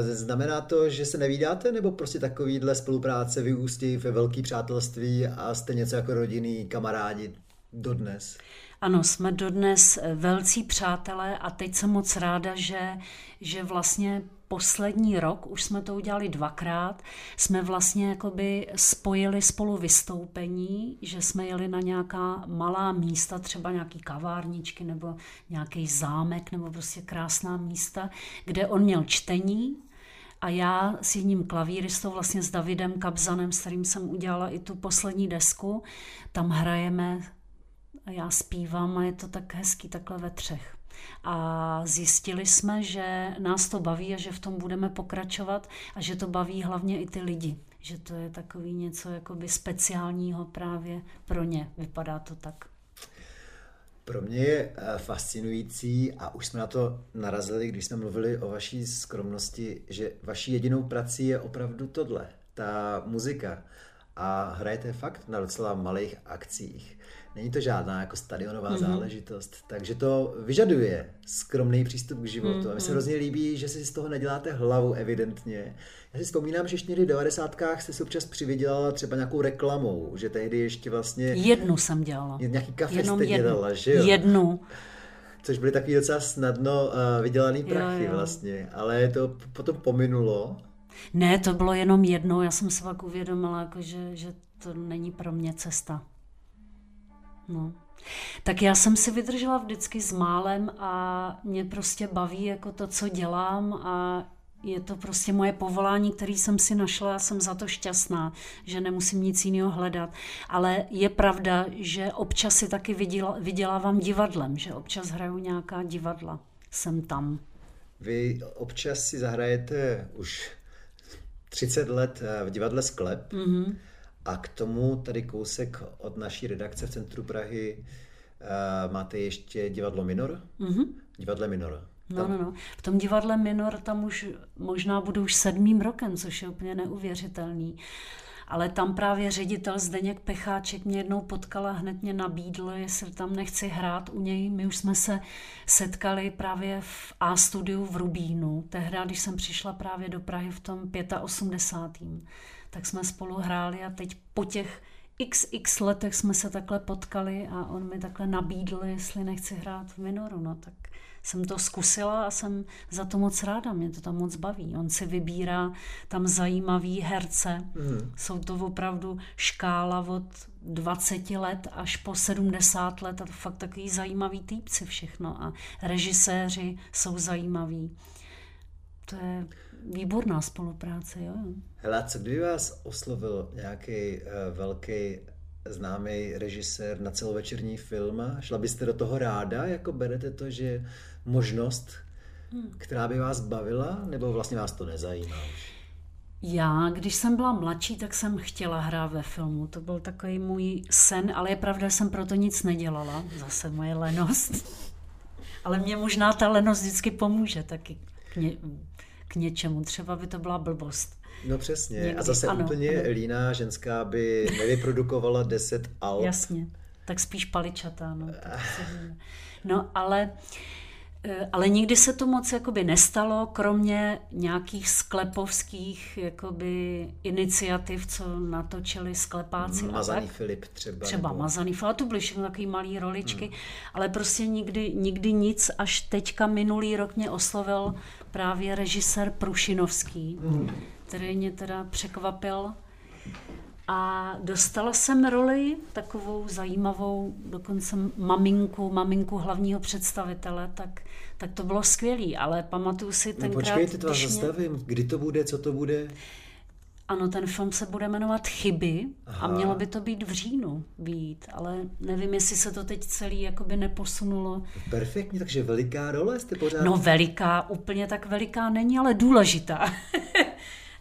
Znamená to, že se nevídáte, nebo prostě takovýhle spolupráce vyústí ve velký přátelství a jste něco jako rodinný kamarádi dodnes? Ano, jsme dodnes velcí přátelé a teď jsem moc ráda, že, že vlastně poslední rok, už jsme to udělali dvakrát, jsme vlastně jakoby spojili spolu vystoupení, že jsme jeli na nějaká malá místa, třeba nějaký kavárničky nebo nějaký zámek nebo prostě krásná místa, kde on měl čtení, a já s jedním klavíristou, vlastně s Davidem Kabzanem, s kterým jsem udělala i tu poslední desku, tam hrajeme já zpívám a je to tak hezký takhle ve třech. A zjistili jsme, že nás to baví a že v tom budeme pokračovat a že to baví hlavně i ty lidi. Že to je takový něco jakoby speciálního právě pro ně. Vypadá to tak. Pro mě je eh, fascinující, a už jsme na to narazili, když jsme mluvili o vaší skromnosti, že vaší jedinou prací je opravdu tohle, ta muzika. A hrajete fakt na docela malých akcích. Není to žádná jako stadionová mm-hmm. záležitost, takže to vyžaduje skromný přístup k životu. Mm-hmm. A mi se mhm. hrozně líbí, že si z toho neděláte hlavu evidentně. Já si vzpomínám, že ještě někdy v 90. jste si občas přivydělala třeba nějakou reklamou, že tehdy ještě vlastně... Jednu jsem dělala. Nějaký kafe Jenom jste jednu. dělala, že jo? Jednu. Což byly takový docela snadno uh, vydělaný prachy jo, jo. vlastně, ale to potom pominulo. Ne, to bylo jenom jedno, já jsem se pak uvědomila, jako že, že to není pro mě cesta. No. Tak já jsem si vydržela vždycky s málem a mě prostě baví jako to, co dělám a je to prostě moje povolání, který jsem si našla a jsem za to šťastná, že nemusím nic jiného hledat. Ale je pravda, že občas si taky vydělávám divadlem, že občas hraju nějaká divadla. Jsem tam. Vy občas si zahrajete už 30 let v divadle Sklep. Mm-hmm. A k tomu tady kousek od naší redakce v centru Prahy uh, máte ještě divadlo Minor? Mm-hmm. Divadle Minor. No. No, no, no. V tom divadle Minor tam už možná budu už sedmým rokem, což je úplně neuvěřitelný. Ale tam právě ředitel Zdeněk Pecháček mě jednou potkal a hned mě nabídl, jestli tam nechci hrát u něj. My už jsme se setkali právě v A studiu v Rubínu, tehdy, když jsem přišla právě do Prahy v tom 85 tak jsme spolu hráli a teď po těch xx letech jsme se takhle potkali a on mi takhle nabídl, jestli nechci hrát v minoru, no tak jsem to zkusila a jsem za to moc ráda, mě to tam moc baví. On si vybírá tam zajímavý herce, mm. jsou to opravdu škála od 20 let až po 70 let a to fakt takový zajímavý týpci všechno a režiséři jsou zajímaví. To je výborná spolupráce, jo. Hele, co kdyby vás oslovil nějaký uh, velký známý režisér na celovečerní film, šla byste do toho ráda, jako berete to, že možnost, hmm. která by vás bavila, nebo vlastně vás to nezajímá už? Já, když jsem byla mladší, tak jsem chtěla hrát ve filmu. To byl takový můj sen, ale je pravda, že jsem proto nic nedělala. Zase moje lenost. ale mě možná ta lenost vždycky pomůže taky k, ně, k něčemu. Třeba by to byla blbost. No přesně. Někdy. A zase ano, úplně ano. líná ženská by nevyprodukovala 10 al. Jasně. Tak spíš paličatá, no. No, ale Eh, ale nikdy se to moc jakoby nestalo, kromě nějakých sklepovských jakoby iniciativ, co natočili sklepáci. Mazaný Filip třeba. Třeba nebo... Mazaný Filip, a to byly všechno takové malé roličky, hmm. ale prostě nikdy, nikdy nic, až teďka minulý rok mě oslovil právě režisér Prušinovský, hmm. který mě teda překvapil a dostala jsem roli takovou zajímavou, dokonce maminku, maminku hlavního představitele, tak, tak to bylo skvělý, ale pamatuju si no, tenkrát... No počkejte, to vás mě... zastavím. Kdy to bude, co to bude? Ano, ten film se bude jmenovat Chyby Aha. a mělo by to být v říjnu být, ale nevím, jestli se to teď celý jakoby neposunulo. Perfektně, takže veliká role jste pořád... No veliká, úplně tak veliká není, ale důležitá.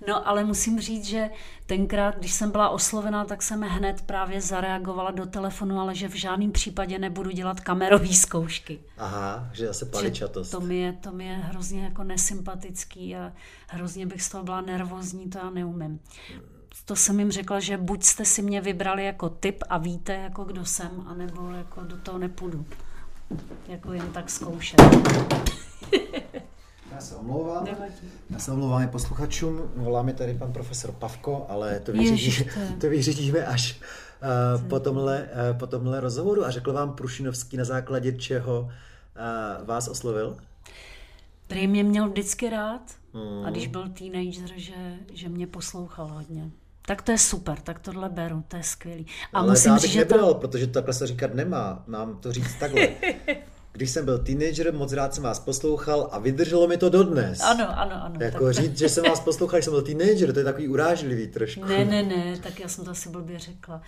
No ale musím říct, že tenkrát, když jsem byla oslovená, tak jsem hned právě zareagovala do telefonu, ale že v žádném případě nebudu dělat kamerové zkoušky. Aha, že zase paličatost. to mi, je, to mi je hrozně jako nesympatický a hrozně bych z toho byla nervózní, to já neumím. To jsem jim řekla, že buď jste si mě vybrali jako typ a víte, jako kdo jsem, anebo jako do toho nepůjdu. Jako jen tak zkoušet. Já se omlouvám. Já se omlouvám i posluchačům. Volá mi tady pan profesor Pavko, ale to vyřídíme, to vyřídíme až uh, po, tomhle, uh, po tomhle rozhovoru. A řekl vám Prušinovský na základě čeho uh, vás oslovil? Prý mě měl vždycky rád hmm. a když byl teenager, že, že mě poslouchal hodně. Tak to je super, tak tohle beru, to je skvělý. A Ale musím říct, že to... protože to takhle se říkat nemá, mám to říct takhle. když jsem byl teenager, moc rád jsem vás poslouchal a vydrželo mi to dodnes. Ano, ano, ano. Jako tak... říct, že jsem vás poslouchal, když jsem byl teenager, to je takový urážlivý trošku. Ne, ne, ne, tak já jsem to asi blbě řekla.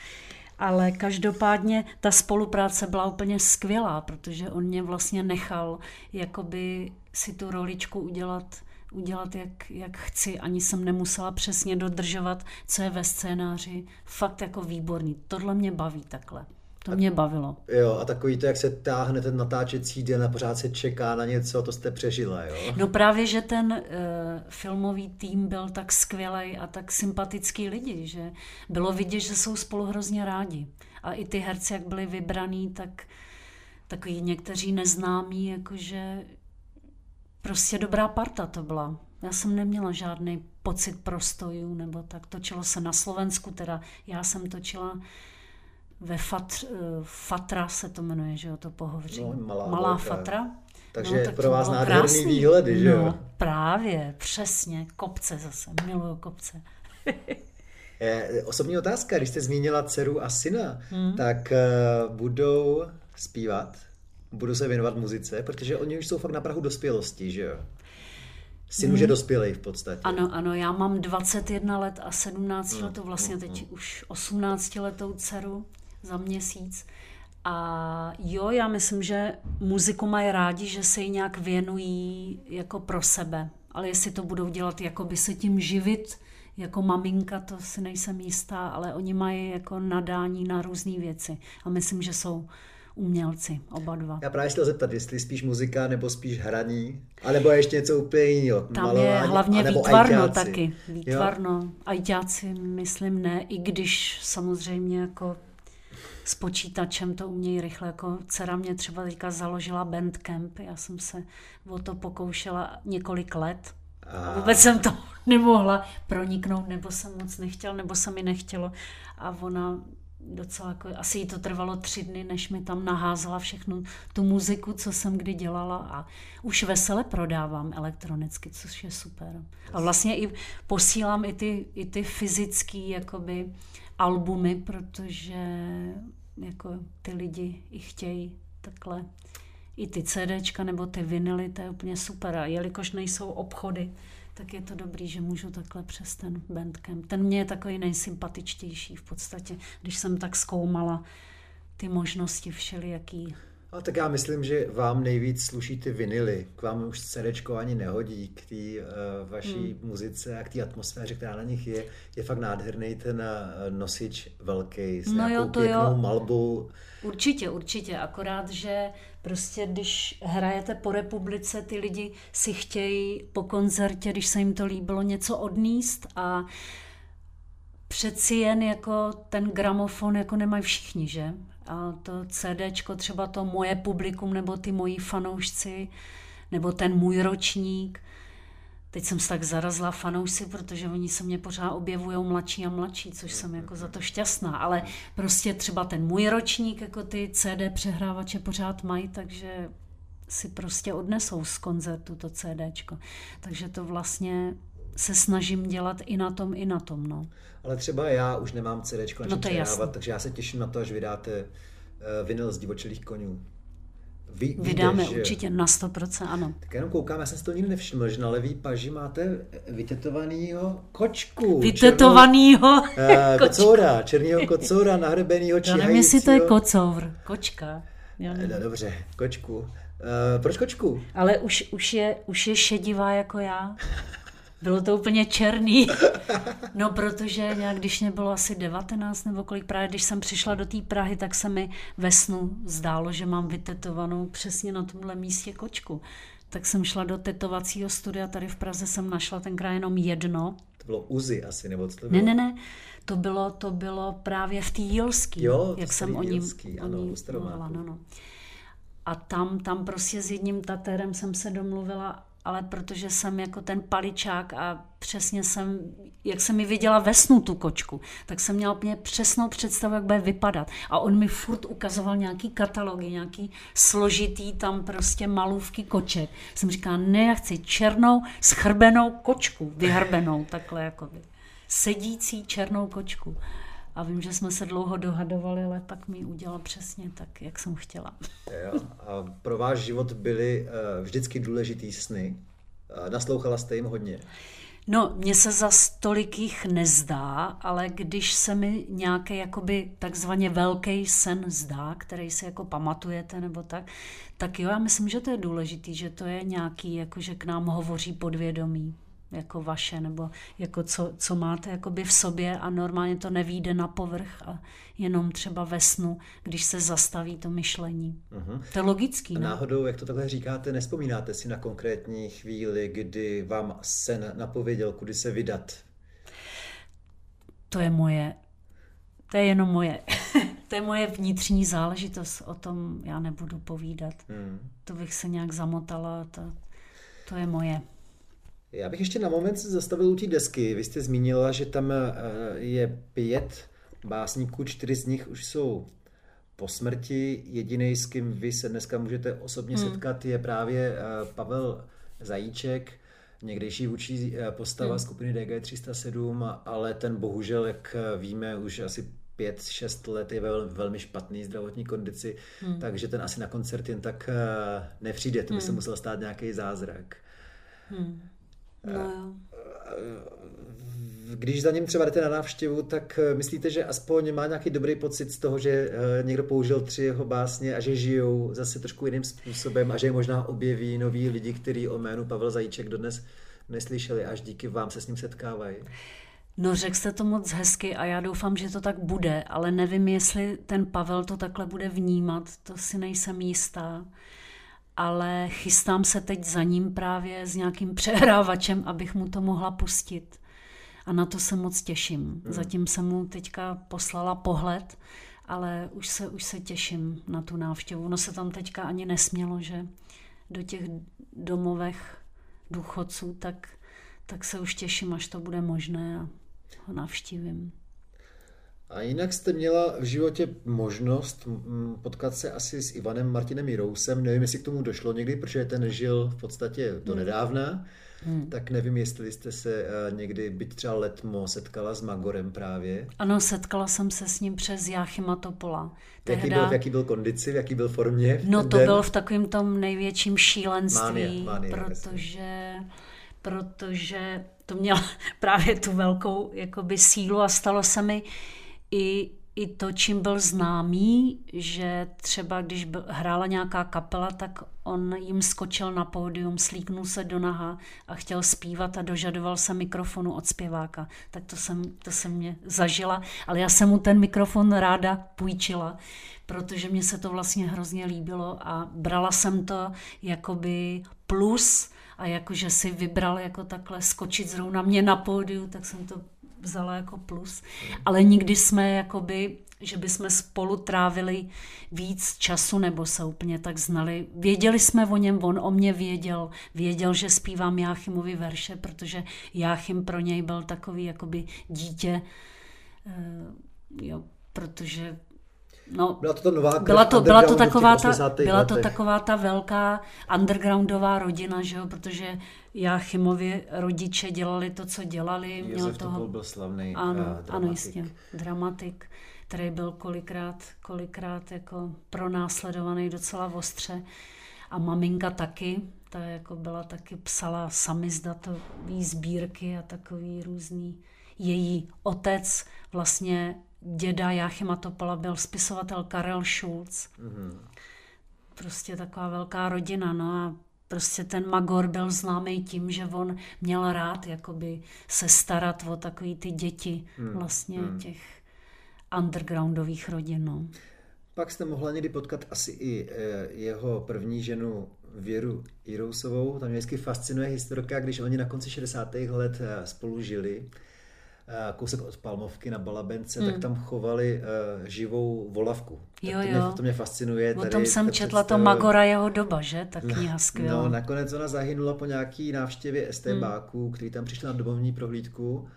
Ale každopádně ta spolupráce byla úplně skvělá, protože on mě vlastně nechal jakoby si tu roličku udělat udělat, jak, jak chci. Ani jsem nemusela přesně dodržovat, co je ve scénáři. Fakt jako výborný. Tohle mě baví takhle. To mě bavilo. Jo, a takový to, jak se táhne ten natáčecí den a pořád se čeká na něco, to jste přežila, jo? No právě, že ten uh, filmový tým byl tak skvělý a tak sympatický lidi, že bylo vidět, že jsou spolu hrozně rádi. A i ty herci, jak byli vybraný, tak takový někteří neznámí, jakože prostě dobrá parta to byla. Já jsem neměla žádný pocit prostojů, nebo tak. Točilo se na Slovensku, teda já jsem točila ve Fatr, eh, Fatra se to jmenuje, že jo, to pohoří. No, malá, malá Fatra. Takže no, tak pro vás nádherný krásný. výhledy, že jo? No, právě, přesně, kopce zase, miluju kopce. Osobní otázka, když jste zmínila dceru a syna, hmm. tak uh, budou zpívat, budou se věnovat muzice, protože oni už jsou fakt na prahu dospělosti, že jo? Syn hmm. už je dospělý v podstatě. Ano, ano, já mám 21 let a 17 hmm. letou, vlastně teď hmm. už 18 letou dceru za měsíc. A jo, já myslím, že muziku mají rádi, že se ji nějak věnují jako pro sebe. Ale jestli to budou dělat, jako by se tím živit, jako maminka, to si nejsem jistá, ale oni mají jako nadání na různé věci. A myslím, že jsou umělci, oba dva. Já právě chtěl zeptat, jestli spíš muzika nebo spíš hraní, anebo ještě něco úplně jiného. Tam malování, je hlavně výtvarno ajťáci. taky. Výtvarno. Ajťáci myslím ne, i když samozřejmě jako s počítačem to umějí rychle. Jako dcera mě třeba teďka založila Bandcamp, já jsem se o to pokoušela několik let. A vůbec jsem to nemohla proniknout, nebo jsem moc nechtěla, nebo se mi nechtělo. A ona docela jako, asi jí to trvalo tři dny, než mi tam naházela všechnu tu muziku, co jsem kdy dělala a už vesele prodávám elektronicky, což je super. A vlastně i posílám i ty, i ty fyzické jakoby albumy, protože jako ty lidi i chtějí takhle i ty CDčka nebo ty vinily, to je úplně super. A jelikož nejsou obchody, tak je to dobrý, že můžu takhle přes ten bandcamp. Ten mě je takový nejsympatičtější v podstatě, když jsem tak zkoumala ty možnosti všelijaký. A tak já myslím, že vám nejvíc sluší ty vinily. K vám už CD ani nehodí, k té uh, vaší hmm. muzice a k té atmosféře, která na nich je. Je fakt nádherný ten uh, nosič velký s no nějakou jo, to pěknou jo. malbou. Určitě, určitě. Akorát, že prostě když hrajete po republice, ty lidi si chtějí po koncertě, když se jim to líbilo, něco odníst a přeci jen jako ten gramofon jako nemají všichni, že? A to CDčko, třeba to moje publikum, nebo ty moji fanoušci, nebo ten můj ročník, Teď jsem se tak zarazila fanoušci, protože oni se mě pořád objevují mladší a mladší, což jsem jako za to šťastná. Ale prostě třeba ten můj ročník, jako ty CD přehrávače pořád mají, takže si prostě odnesou z koncertu to CDčko. Takže to vlastně se snažím dělat i na tom, i na tom. No. Ale třeba já už nemám CDčko na no přehrávat, takže já se těším na to, až vydáte uh, vinyl z divočelých konů. Vy, Vydáme víte, určitě na 100%, ano. Tak jenom koukám, já jsem si to nikdy nevšiml, že na levý paži máte vytetovanýho kočku. Vytetovanýho černou, uh, kocoura, černýho kocoura, nahrebenýho číhajícího. Já nevím, jestli to je kocour, kočka. Já no, dobře, kočku. Uh, proč kočku? Ale už, už, je, už je šedivá jako já. Bylo to úplně černý. No, protože nějak, když mě bylo asi 19 nebo kolik, právě když jsem přišla do té Prahy, tak se mi ve snu zdálo, že mám vytetovanou přesně na tomhle místě kočku. Tak jsem šla do tetovacího studia, tady v Praze jsem našla tenkrát jenom jedno. To bylo Uzi asi, nebo co to bylo? Ne, ne, ne. To bylo, to bylo právě v té Jilský, jo, jak jsem o ním, ano, o ním mluvila. No, no. A tam, tam prostě s jedním tatérem jsem se domluvila ale protože jsem jako ten paličák a přesně jsem, jak jsem mi viděla ve snu tu kočku, tak jsem měla úplně přesnou představu, jak bude vypadat. A on mi furt ukazoval nějaký katalogy, nějaký složitý tam prostě malůvky koček. Jsem říkala, ne, já chci černou, schrbenou kočku, vyhrbenou, takhle jako sedící černou kočku. A vím, že jsme se dlouho dohadovali, ale pak mi udělal přesně tak, jak jsem chtěla. Jo. A pro váš život byly uh, vždycky důležitý sny? Naslouchala jste jim hodně? No, mně se za tolik jich nezdá, ale když se mi nějaký jakoby takzvaně velký sen zdá, který si jako pamatujete nebo tak, tak jo, já myslím, že to je důležitý, že to je nějaký, jako že k nám hovoří podvědomí jako vaše, nebo jako co, co máte jakoby v sobě a normálně to nevíde na povrch a jenom třeba ve snu, když se zastaví to myšlení. Uh-huh. To je logický, ne? Náhodou, jak to takhle říkáte, nespomínáte si na konkrétní chvíli, kdy vám sen napověděl, kudy se vydat? To je moje, to je jenom moje, to je moje vnitřní záležitost, o tom já nebudu povídat. Hmm. To bych se nějak zamotala, to, to je moje. Já bych ještě na moment se zastavil u té desky. Vy jste zmínila, že tam eh, je pět básníků, čtyři z nich už jsou po smrti. Jediný, s kým vy se dneska můžete osobně hmm. setkat, je právě eh, Pavel Zajíček, někdejší vůči eh, postava hmm. skupiny DG307, ale ten bohužel, jak víme, už asi pět, šest let je ve velmi špatný zdravotní kondici, hmm. takže ten asi na koncert jen tak nepřijde, to by hmm. se musel stát nějaký zázrak. Hmm. No Když za ním třeba jdete na návštěvu, tak eh, myslíte, že aspoň má nějaký dobrý pocit z toho, že eh, někdo použil tři jeho básně a že žijou zase trošku jiným způsobem a že je možná objeví noví lidi, kteří o jménu Pavel Zajíček dodnes neslyšeli, až díky vám se s ním setkávají? No řekl jste to moc hezky a já doufám, že to tak bude, ale nevím, jestli ten Pavel to takhle bude vnímat, to si nejsem jistá ale chystám se teď za ním právě s nějakým přehrávačem, abych mu to mohla pustit. A na to se moc těším. Hmm. Zatím jsem mu teďka poslala pohled, ale už se, už se těším na tu návštěvu. No se tam teďka ani nesmělo, že do těch domovech důchodců, tak, tak se už těším, až to bude možné a ho navštívím. A jinak jste měla v životě možnost potkat se asi s Ivanem Martinem Jirousem. Nevím, jestli k tomu došlo někdy, protože ten žil v podstatě do hmm. nedávna. Hmm. Tak nevím, jestli jste se eh, někdy, byť třeba letmo, setkala s Magorem právě. Ano, setkala jsem se s ním přes Jáchyma Topola. Tehda... Jaký byl, v jaký byl kondici, v jaký byl formě? No to den? byl v takovém tom největším šílenství, mánie, mánie, protože, protože to měla právě tu velkou jakoby sílu a stalo se mi, i, i to, čím byl známý, že třeba když byl, hrála nějaká kapela, tak on jim skočil na pódium, slíknul se do naha a chtěl zpívat a dožadoval se mikrofonu od zpěváka. Tak to jsem, to jsem mě zažila, ale já jsem mu ten mikrofon ráda půjčila, protože mě se to vlastně hrozně líbilo a brala jsem to jakoby plus a jakože si vybral jako takhle skočit zrovna mě na pódiu, tak jsem to vzala jako plus, ale nikdy jsme jakoby, že bychom spolu trávili víc času nebo se úplně tak znali. Věděli jsme o něm, on o mě věděl, věděl, že zpívám Jáchymovi verše, protože Jáchym pro něj byl takový jakoby dítě, uh, jo, protože No, byla to, ta nová byla to, byla to taková ta, byla to taková ta velká undergroundová rodina, že jo, protože Jáchymovi rodiče dělali to, co dělali. Josef měl toho, byl slavný ano, uh, dramatik. ano, jistě, dramatik, který byl kolikrát, kolikrát jako pronásledovaný docela ostře. A maminka taky, ta jako byla taky, psala samizdatový sbírky a takový různý. Její otec vlastně děda Jáchyma Topola byl spisovatel Karel Schulz. Mm-hmm. Prostě taková velká rodina, no a prostě ten Magor byl známý tím, že on měl rád jakoby se starat o takový ty děti mm. vlastně mm. těch undergroundových rodin. No. Pak jste mohla někdy potkat asi i e, jeho první ženu Věru Irousovou. Tam mě vždycky fascinuje historka, když oni na konci 60. let e, spolu žili Eh, kousek od Palmovky na Balabence, hmm. tak tam chovali uh, živou volavku. Tak jo, to, jo. Mě, to mě fascinuje. O tom jsem četla to Magora jeho doba, že? Ta no, kniha skvělá. No, nakonec ona zahynula po nějaký návštěvě STBáků, hmm. který tam přišli na domovní prohlídku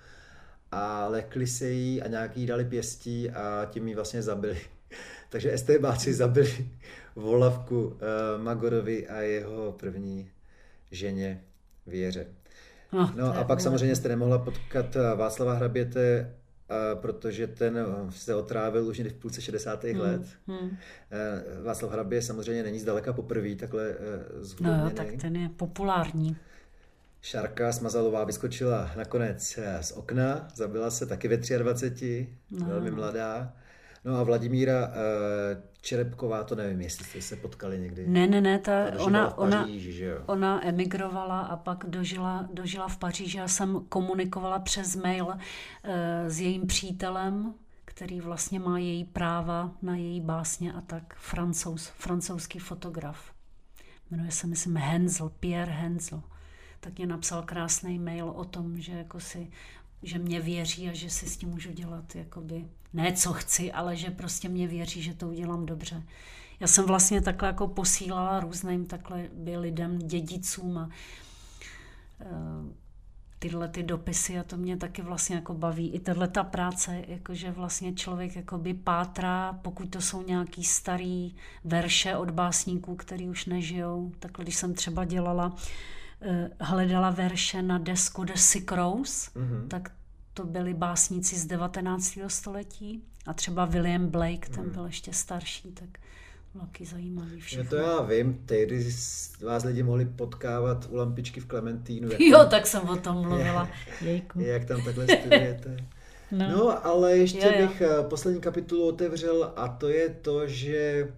a lekli se jí a nějaký dali pěstí a tím ji vlastně zabili. Takže STBáci zabili volavku uh, Magorovi a jeho první ženě Věře. No, no a pak samozřejmě jste nemohla potkat eh, Václava Hraběte, eh, protože ten eh, se otrávil už v půlce 60. Hmm. let. Hmm. Václav Hrabě samozřejmě není zdaleka poprvé takhle zhudobněný. No tak ten je populární. Šárka Smazalová vyskočila nakonec z okna, zabila se taky ve 23, no. velmi mladá. No a Vladimíra Čerepková, to nevím, jestli jste se potkali někdy. Ne, ne, ne, ta, ona, Paříži, ona, že jo? ona emigrovala a pak dožila, dožila v Paříži. Já jsem komunikovala přes mail uh, s jejím přítelem, který vlastně má její práva na její básně a tak, francouz, francouzský fotograf. Jmenuje se, myslím, Hensel, Pierre Hensel. Tak mě napsal krásný mail o tom, že jako si že mě věří a že si s tím můžu dělat jakoby, ne co chci, ale že prostě mě věří, že to udělám dobře. Já jsem vlastně takhle jako posílala různým takhle by lidem, dědicům a uh, tyhle ty dopisy a to mě taky vlastně jako baví. I tahle ta práce, jakože vlastně člověk jakoby pátrá, pokud to jsou nějaký starý verše od básníků, který už nežijou. Takhle, když jsem třeba dělala Eh, hledala verše na desku The Sick Rose, mm-hmm. tak to byli básníci z 19. století a třeba William Blake, ten mm. byl ještě starší, tak taky zajímavý všechno. No to já vím, tehdy vás lidi mohli potkávat u lampičky v Klementínu. Jo, tam, tak jsem o tom mluvila. Jejku. Jak tam takhle studujete. No. no, ale ještě jo, jo. bych eh, poslední kapitulu otevřel a to je to, že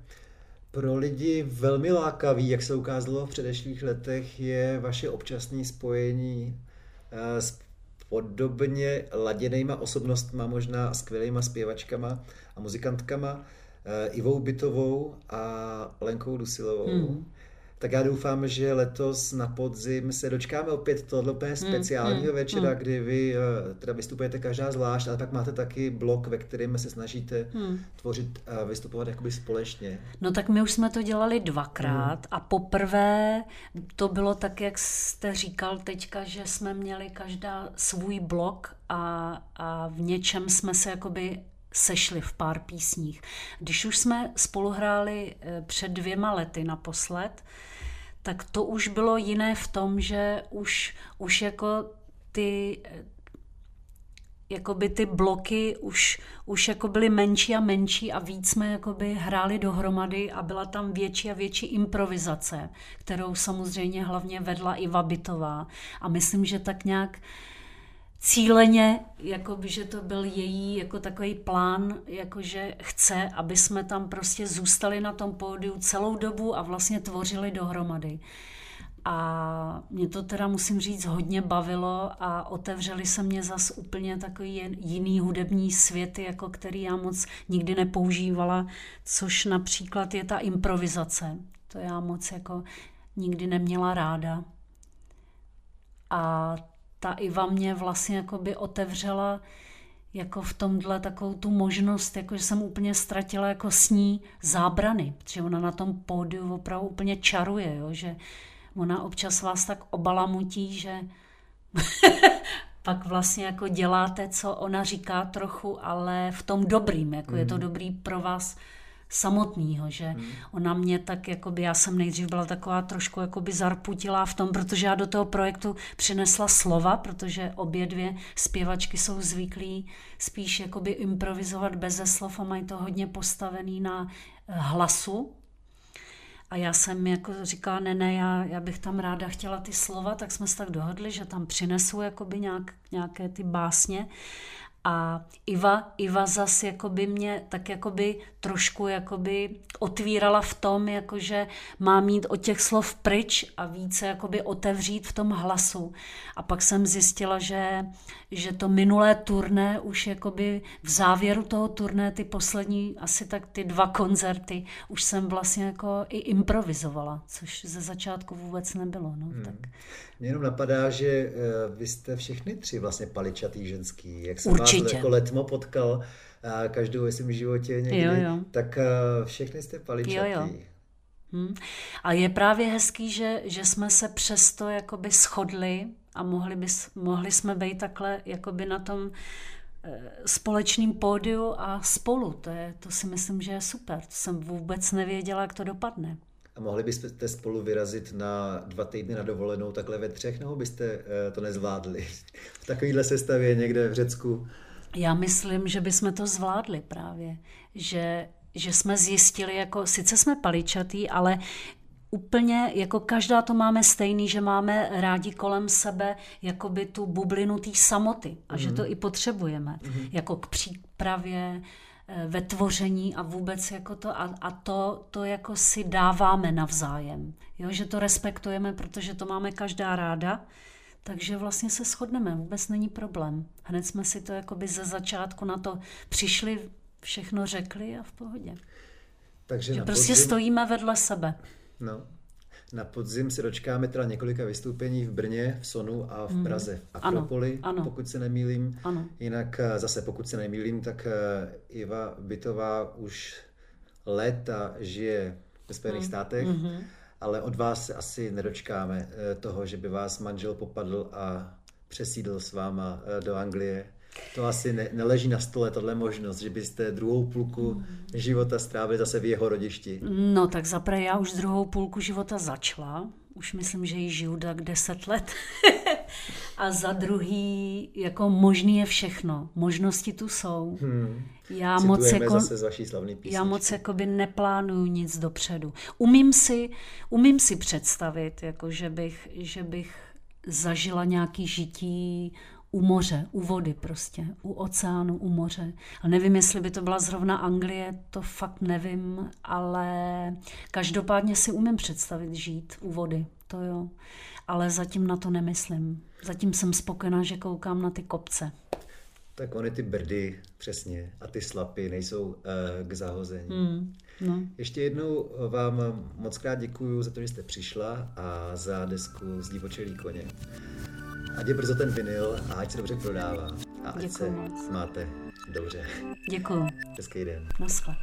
pro lidi velmi lákavý, jak se ukázalo v předešlých letech, je vaše občasné spojení eh, s podobně laděnejma osobnostma, možná skvělýma zpěvačkama a muzikantkama, eh, Ivou Bytovou a Lenkou Dusilovou. Hmm tak já doufám, že letos na podzim se dočkáme opět tohle úplně hmm, speciálního mm, večera, mm. kdy vy uh, teda vystupujete každá zvlášť, ale pak máte taky blok, ve kterém se snažíte mm. tvořit a vystupovat jakoby společně. No tak my už jsme to dělali dvakrát mm. a poprvé to bylo tak, jak jste říkal teďka, že jsme měli každá svůj blok a, a v něčem jsme se jakoby sešli v pár písních. Když už jsme spolu hráli eh, před dvěma lety naposled, tak to už bylo jiné v tom, že už, už jako ty jakoby ty bloky už, už jako byly menší a menší a víc jsme jakoby hráli dohromady a byla tam větší a větší improvizace, kterou samozřejmě hlavně vedla i Vabitová. A myslím, že tak nějak cíleně, jako by, že to byl její jako takový plán, jako že chce, aby jsme tam prostě zůstali na tom pódiu celou dobu a vlastně tvořili dohromady. A mě to teda, musím říct, hodně bavilo a otevřeli se mě zas úplně takový jiný hudební svět, jako který já moc nikdy nepoužívala, což například je ta improvizace. To já moc jako nikdy neměla ráda. A ta Iva mě vlastně jakoby otevřela jako v tomhle takovou tu možnost, jako že jsem úplně ztratila jako s ní zábrany, protože ona na tom pódiu opravdu úplně čaruje, jo, že ona občas vás tak obalamutí, že pak vlastně jako děláte, co ona říká trochu, ale v tom dobrým, jako mm. je to mhm. dobrý pro vás samotného, že hmm. ona mě tak, jakoby, já jsem nejdřív byla taková trošku jakoby zarputilá v tom, protože já do toho projektu přinesla slova, protože obě dvě zpěvačky jsou zvyklí spíš jakoby improvizovat beze slov a mají to hodně postavený na eh, hlasu, a já jsem jako říkala, ne, ne, já, já bych tam ráda chtěla ty slova, tak jsme se tak dohodli, že tam přinesu jakoby nějak, nějaké ty básně. A Iva, Iva zas jakoby mě tak jakoby trošku jakoby otvírala v tom, jakože má mít od těch slov pryč a více jakoby otevřít v tom hlasu. A pak jsem zjistila, že, že to minulé turné už jakoby v závěru toho turné, ty poslední asi tak ty dva koncerty, už jsem vlastně jako i improvizovala, což ze začátku vůbec nebylo. No, hmm. tak. Mě jenom napadá, že eh, vy jste všechny tři vlastně paličatý ženský. Jak jsem Určitě. Vás jako letmo potkal, a každou ve svém životě někdy, jo, jo. tak eh, všechny jste paličatý. Jo, jo. Hmm. A je právě hezký, že, že jsme se přesto jakoby shodli a mohli, bys, mohli jsme být takhle jakoby na tom eh, společným pódiu a spolu. To, je, to si myslím, že je super. To jsem vůbec nevěděla, jak to dopadne. A mohli byste spolu vyrazit na dva týdny na dovolenou takhle ve třech, nebo byste eh, to nezvládli? V takovéhle sestavě někde v Řecku? Já myslím, že bychom to zvládli právě. Že, že jsme zjistili, jako sice jsme paličatý, ale úplně, jako každá to máme stejný, že máme rádi kolem sebe jakoby tu bublinu té samoty a mm-hmm. že to mhm. i potřebujeme. Mm-hmm. Jako k přípravě, Eh, ve tvoření a vůbec jako to a, a to, to jako si dáváme navzájem. Jo, že to respektujeme, protože to máme každá ráda, takže vlastně se shodneme, vůbec není problém. Hned jsme si to jakoby ze začátku na to přišli, všechno řekli a v pohodě. Takže že prostě podzim... stojíme vedle sebe. No, na podzim se dočkáme teda několika vystoupení v Brně, v Sonu a v mhm. Praze, v Akropoli, ano, ano. pokud se nemýlím. Ano. Jinak eh, zase, pokud se nemýlím, tak eh, Iva Bytová už léta žije ve Spojených mm. státech, mm-hmm. Ale od vás se asi nedočkáme eh, toho, že by vás manžel popadl a přesídl s váma do Anglie to asi ne, neleží na stole, tahle možnost, že byste druhou půlku života strávili zase v jeho rodišti. No tak zaprvé já už druhou půlku života začala, už myslím, že ji žiju tak deset let. a za druhý, jako možný je všechno. Možnosti tu jsou. Hmm. Já moc, jako, zase z vaší slavný já moc jakoby neplánuju nic dopředu. Umím si, umím si představit, jako že, bych, že bych zažila nějaký žití u moře, u vody prostě, u oceánu, u moře. A nevím, jestli by to byla zrovna Anglie, to fakt nevím, ale každopádně si umím představit žít u vody, to jo. Ale zatím na to nemyslím. Zatím jsem spokojená, že koukám na ty kopce. Tak ony ty brdy, přesně, a ty slapy nejsou uh, k zahození. Mm, no. Ještě jednou vám moc krát děkuji za to, že jste přišla a za desku z Divočelí koně. Ať je brzo ten vinyl a ať se dobře prodává. A ať Děkuju se moc. máte dobře. Děkuju. Hezký den. Naschle.